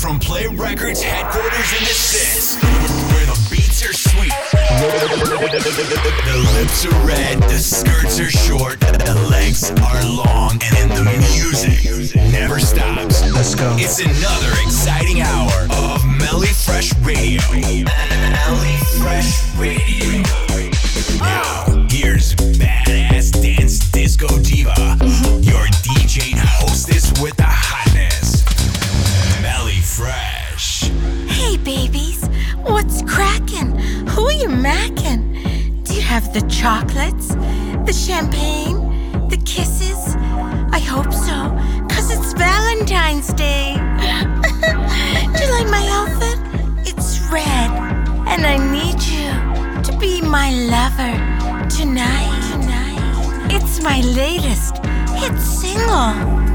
from Play Records headquarters in the Sits, where the beats are sweet, the lips are red, the skirts are short, the legs are long, and the music never stops. Let's go. It's another exciting hour of Melly Fresh Radio. Melly Fresh Radio. Now, here's badass dance disco diva, you macking? Do you have the chocolates, the champagne, the kisses? I hope so, cause it's Valentine's Day. Do you like my outfit? It's red, and I need you to be my lover tonight. It's my latest hit single.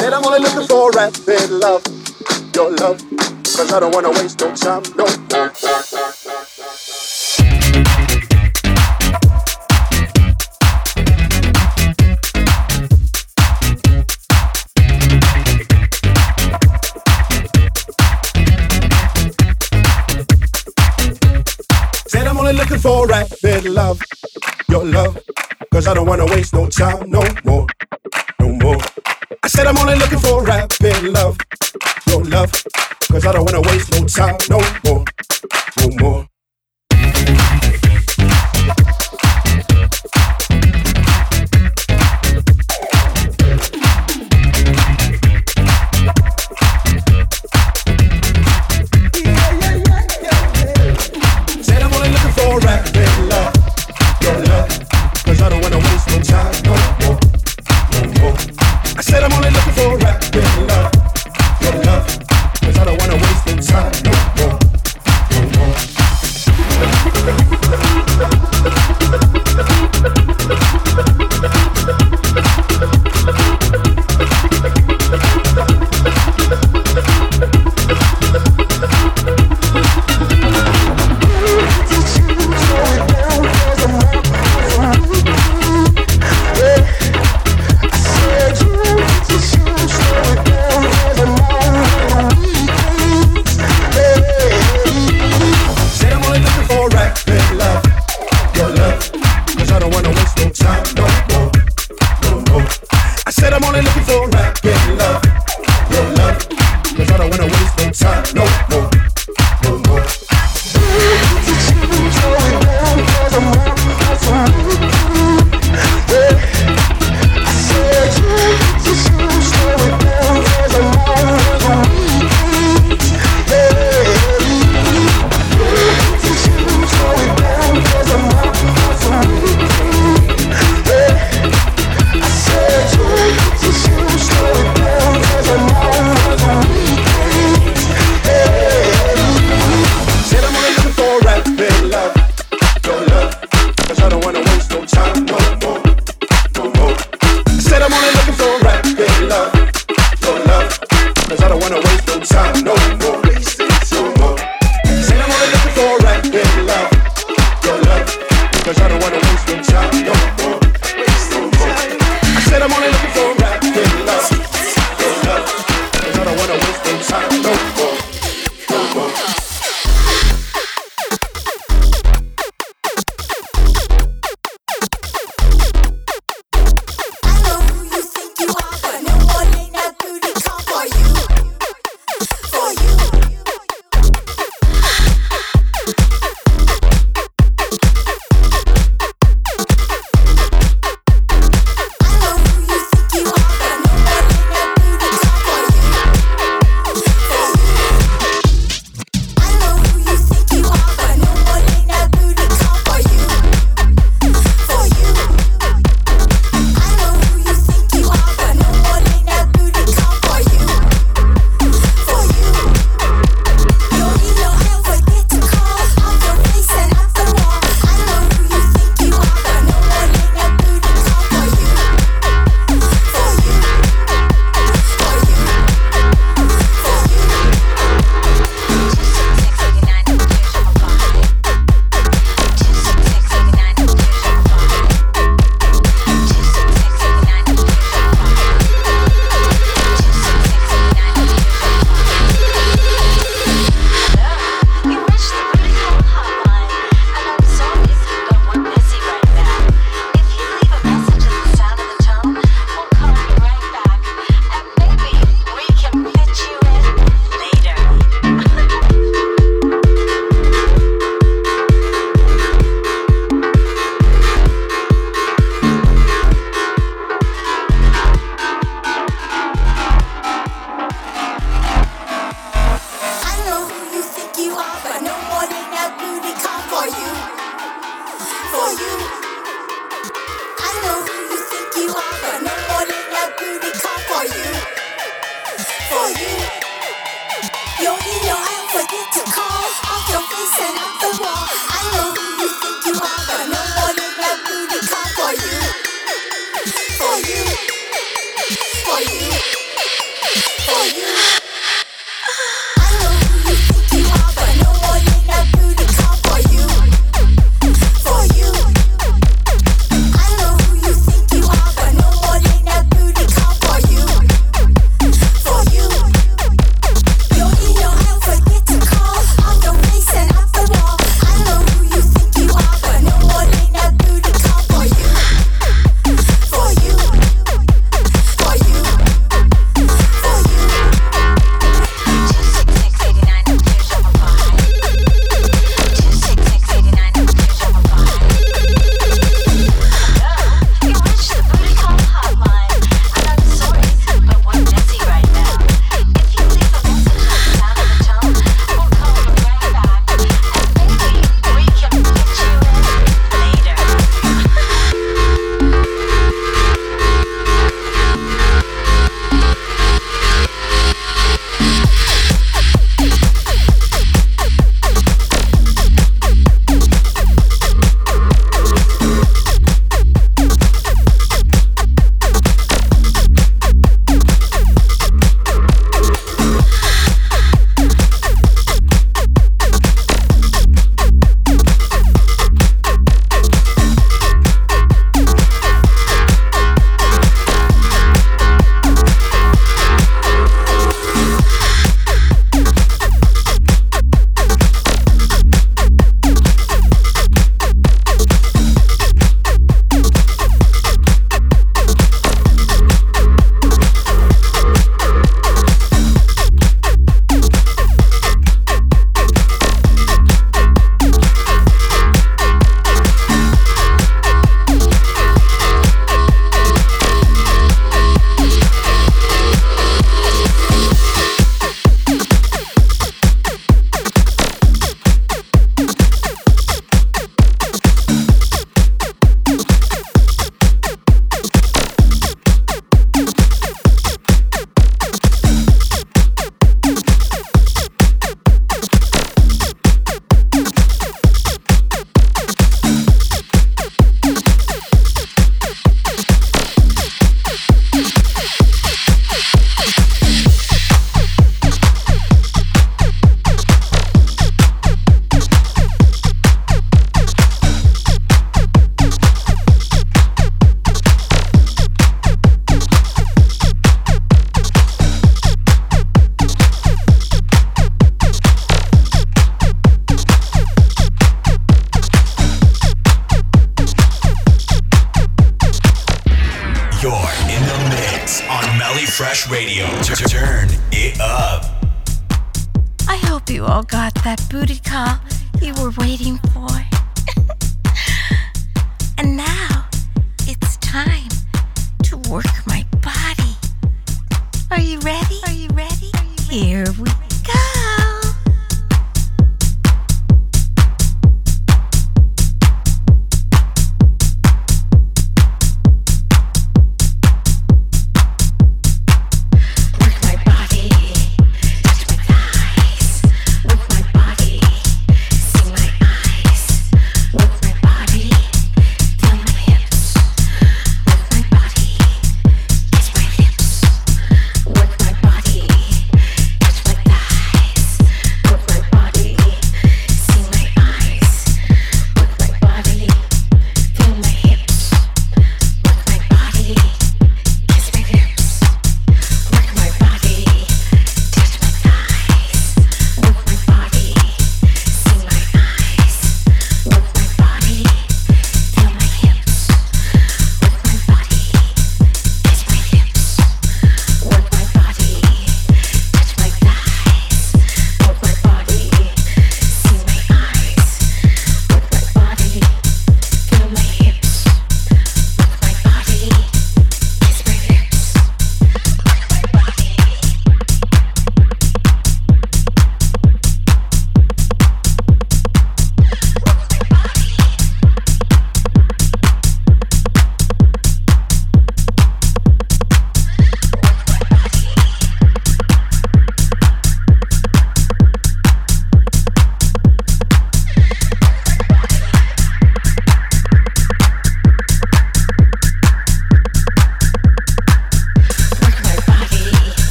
Said I'm only looking for rapid love, your love. Cause I don't wanna waste no time, no more. looking for rapid love, your love. Cause I don't wanna waste no time no more, no more said I'm only looking for rapid love, your love. Cause I don't wanna waste no time no more, no more.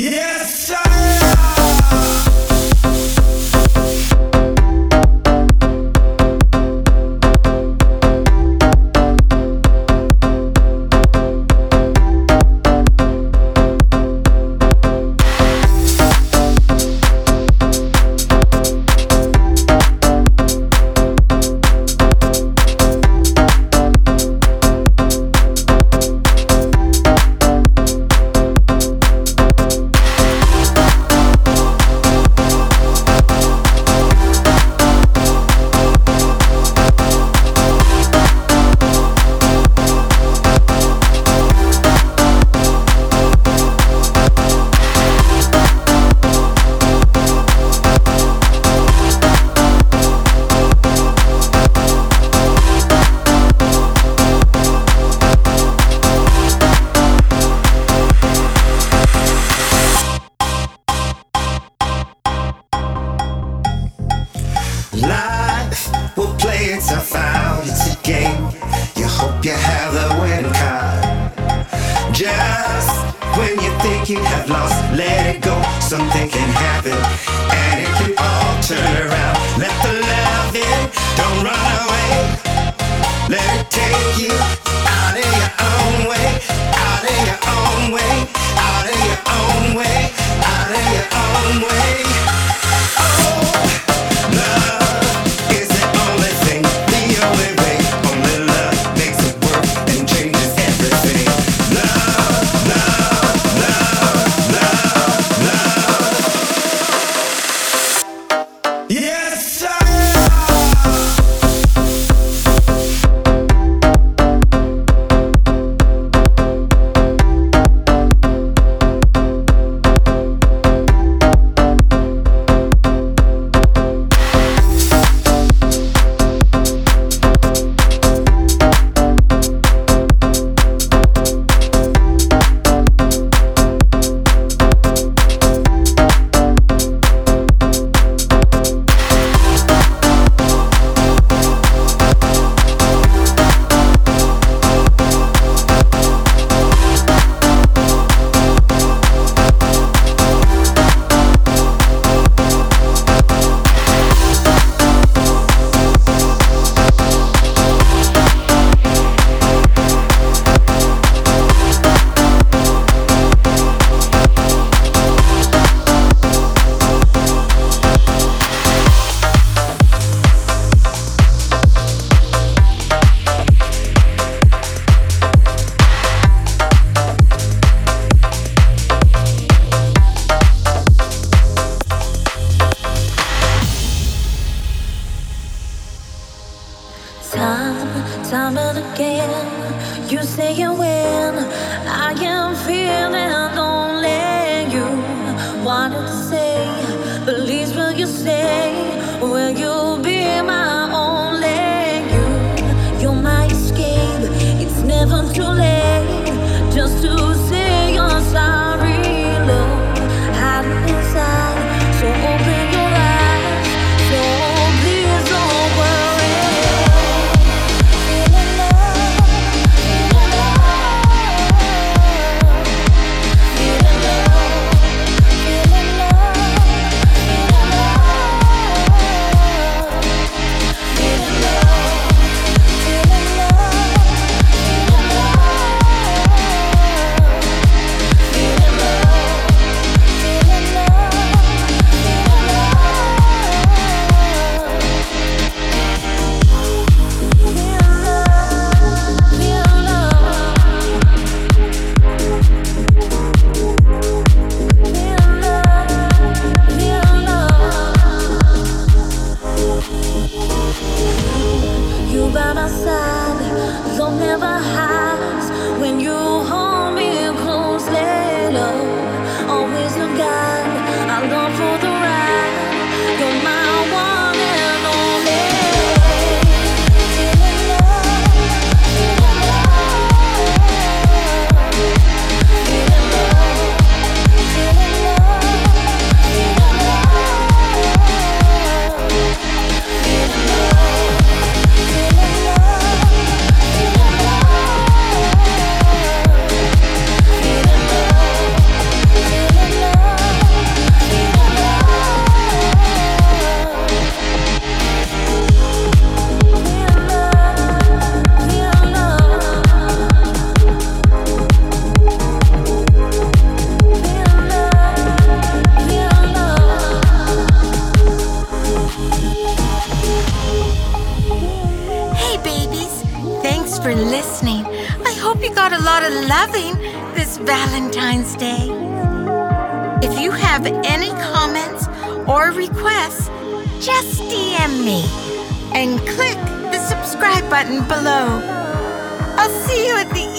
Yes, sir.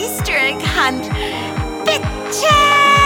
Listening hunt. Melly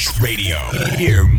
Fresh Radio. Hear